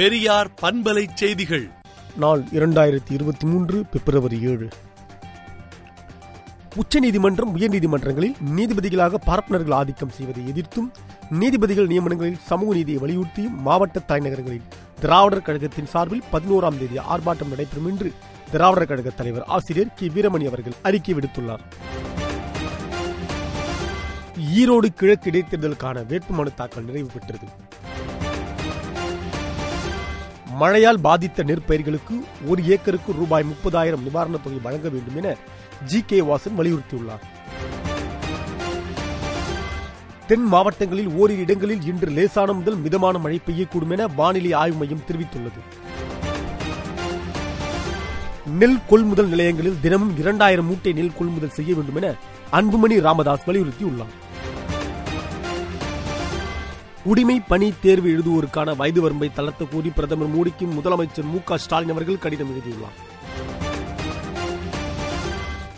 பெரியார் பண்பலை செய்திகள். நாள் இரண்டாயிரத்தி இருபத்தி மூன்று பிப்ரவரி ஏழு. உச்சநீதிமன்றம் உயர்நீதிமன்றங்களில் நீதிபதிகளாக பார்ப்பனர்கள் ஆதிக்கம் செய்வதை எதிர்த்தும் நீதிபதிகள் நியமனங்களில் சமூக நீதியை வலியுறுத்தியும் மாவட்ட தலைநகரங்களில் திராவிடர் கழகத்தின் சார்பில் பதினோராம் தேதி ஆர்ப்பாட்டம் நடைபெறும் என்று திராவிடர் கழக தலைவர் ஆசிரியர் கி. வீரமணி அவர்கள் அறிக்கை விடுத்துள்ளார். ஈரோடு கிழக்கு இடைத்தேர்தலுக்கான வேட்புமனு தாக்கல் நிறைவு பெற்றது. மழையால் பாதித்த நெற்பயிர்களுக்கு ஒரு ஏக்கருக்கு ரூபாய் முப்பதாயிரம் நிவாரணத் தொகை வழங்க வேண்டும் என ஜி கே வாசன் வலியுறுத்தியுள்ளார். தென் மாவட்டங்களில் ஓரிரு இடங்களில் இன்று லேசான முதல் மிதமான மழை பெய்யக்கூடும் என வானிலை ஆய்வு மையம் தெரிவித்துள்ளது. நெல் கொள்முதல் நிலையங்களில் தினமும் இரண்டாயிரம் மூட்டை நெல் கொள்முதல் செய்ய வேண்டும் என அன்புமணி ராமதாஸ் வலியுறுத்தியுள்ளார். குடிமை பணி தேர்வு எழுதுவோருக்கான வயது வரம்பை தளர்த்த கோரி பிரதமர் மோடிக்கு முதலமைச்சர் மு க ஸ்டாலின் அவர்கள் கடிதம் எழுதியுள்ளார்.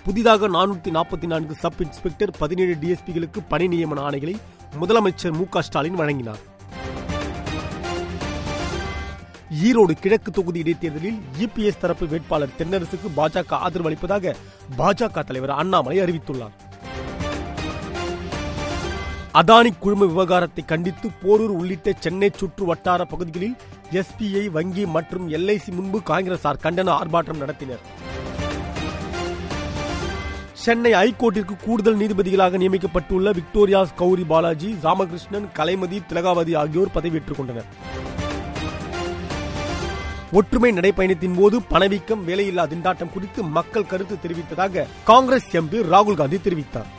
புதிதாக நானூத்தி நாற்பத்தி நான்கு சப் இன்ஸ்பெக்டர் பதினேழு டிஎஸ்பிகளுக்கு பணி நியமன ஆணைகளை முதலமைச்சர் மு க ஸ்டாலின் வழங்கினார். ஈரோடு கிழக்கு தொகுதி இடைத்தேர்தலில் இபிஎஸ் தரப்பு வேட்பாளர் தென்னரசுக்கு பாஜக ஆதரவு அளிப்பதாக பாஜக தலைவர் அண்ணாமலை அறிவித்துள்ளார். அதானி குழும விவகாரத்தை கண்டித்து போரூர் உள்ளிட்ட சென்னை சுற்று வட்டார பகுதிகளில் எஸ்பிஐ வங்கி மற்றும் எல்ஐசி முன்பு காங்கிரசார் கண்டன ஆர்ப்பாட்டம் நடத்தினர். சென்னை ஐகோர்ட்டிற்கு கூடுதல் நீதிபதிகளாக நியமிக்கப்பட்டுள்ள விக்டோரியா கௌரி பாலாஜி ராமகிருஷ்ணன் கலைமதி திலகாவதி ஆகியோர் பதவியேற்றுக் கொண்டனர். ஒற்றுமை நடைப்பயணத்தின் போது பணவீக்கம் வேலையில்லா திண்டாட்டம் குறித்து மக்கள் கருத்து தெரிவித்ததாக காங்கிரஸ் எம்பி ராகுல் காந்தி தெரிவித்தார்.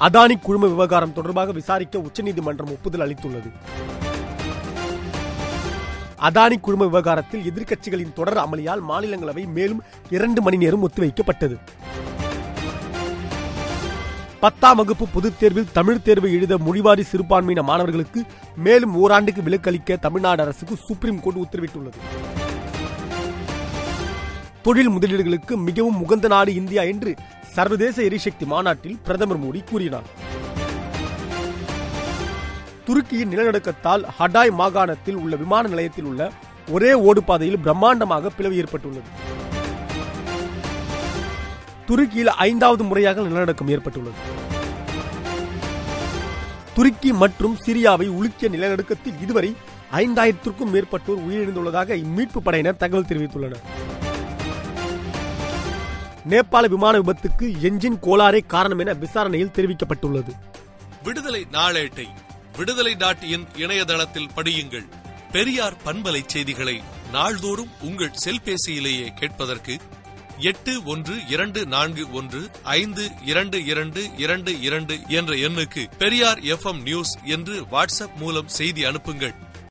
அதானி குழும விவகாரம் தொடர்பாக விசாரிக்க உச்சநீதிமன்றம் ஒப்புதல் அளித்துள்ளது. அதானி குழும விவகாரத்தில் எதிர்க்கட்சிகளின் தொடர் அமளியால் மாநிலங்களவை மேலும் இரண்டு மணி நேரம் ஒத்திவைக்கப்பட்டது. பத்தாம் வகுப்பு பொதுத் தேர்வில் தமிழ் தேர்வு எழுத மொழிவாரி சிறுபான்மையின மாணவர்களுக்கு மேலும் ஓராண்டுக்கு விலக்களிக்க தமிழ்நாடு அரசுக்கு சுப்ரீம் கோர்ட் உத்தரவிட்டுள்ளது. தொழில் முதலீடுகளுக்கு மிகவும் உகந்த நாடு இந்தியா என்று சர்வதேச எரிசக்தி மாநாட்டில் பிரதமர் மோடி கூறினார். துருக்கியின் நிலநடுக்கத்தால் ஹடாய் மாகாணத்தில் உள்ள விமான நிலையத்தில் உள்ள ஒரே ஓடுபாதையில் பிரம்மாண்டமாக பிளவு ஏற்பட்டுள்ளது. துருக்கியில் ஐந்தாவது முறையாக நிலநடுக்கம் ஏற்பட்டுள்ளது. துருக்கி மற்றும் சிரியாவை உலுக்கிய நிலநடுக்கத்தில் இதுவரை ஐந்தாயிரத்திற்கும் மேற்பட்டோர் உயிரிழந்துள்ளதாக மீட்பு படையினர் தகவல் தெரிவித்துள்ளனர். நேபாள விமான விபத்துக்கு என்ஜின் கோளாறே காரணம் என விசாரணையில் தெரிவிக்கப்பட்டுள்ளது. விடுதலை நாளேட்டை விடுதலை டாட் இன் இணையதளத்தில் படியுங்கள். பெரியார் பண்பலை செய்திகளை நாள்தோறும் உங்கள் செல்பேசியிலேயே கேட்பதற்கு எட்டு ஒன்று இரண்டு நான்கு ஒன்று ஐந்து இரண்டு இரண்டு இரண்டு இரண்டு என்ற எண்ணுக்கு பெரியார் எஃப் நியூஸ் என்று வாட்ஸ்அப் மூலம் செய்தி அனுப்புங்கள்.